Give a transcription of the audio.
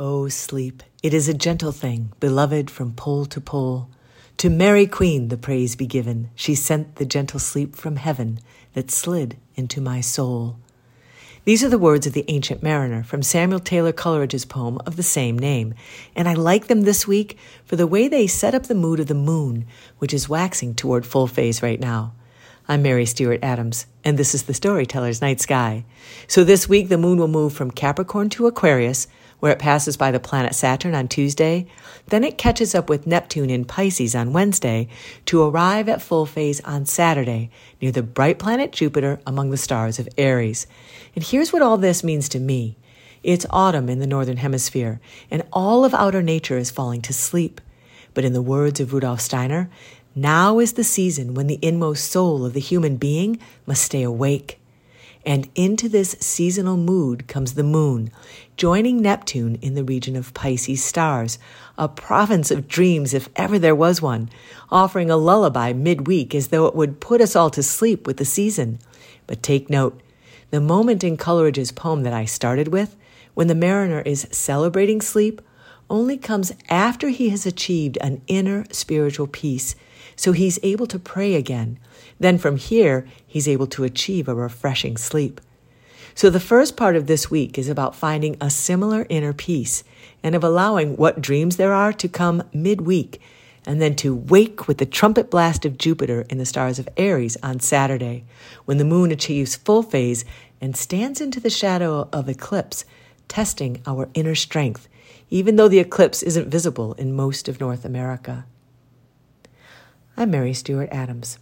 O sleep, it is a gentle thing, beloved from pole to pole. To Mary Queen the praise be given. She sent the gentle sleep from heaven that slid into my soul. These are the words of the Ancient Mariner from Samuel Taylor Coleridge's poem of the same name, and I like them this week for the way they set up the mood of the moon, which is waxing toward full phase right now. I'm Mary Stewart Adams, and this is the Storyteller's Night Sky. So this week, the moon will move from Capricorn to Aquarius, where it passes by the planet Saturn on Tuesday. Then it catches up with Neptune in Pisces on Wednesday to arrive at full phase on Saturday near the bright planet Jupiter among the stars of Aries. And here's what all this means to me. It's autumn in the northern hemisphere, and all of outer nature is falling to sleep. But in the words of Rudolf Steiner, now is the season when the inmost soul of the human being must stay awake. And into this seasonal mood comes the moon, joining Neptune in the region of Pisces stars, a province of dreams if ever there was one, offering a lullaby midweek as though it would put us all to sleep with the season. But take note, the moment in Coleridge's poem that I started with, when the mariner is celebrating sleep, only comes after he has achieved an inner spiritual peace, so he's able to pray again. Then from here, he's able to achieve a refreshing sleep. So the first part of this week is about finding a similar inner peace and of allowing what dreams there are to come midweek and then to wake with the trumpet blast of Jupiter in the stars of Aries on Saturday, when the moon achieves full phase and stands into the shadow of eclipse, testing our inner strength even though the eclipse isn't visible in most of North America. I'm Mary Stewart Adams.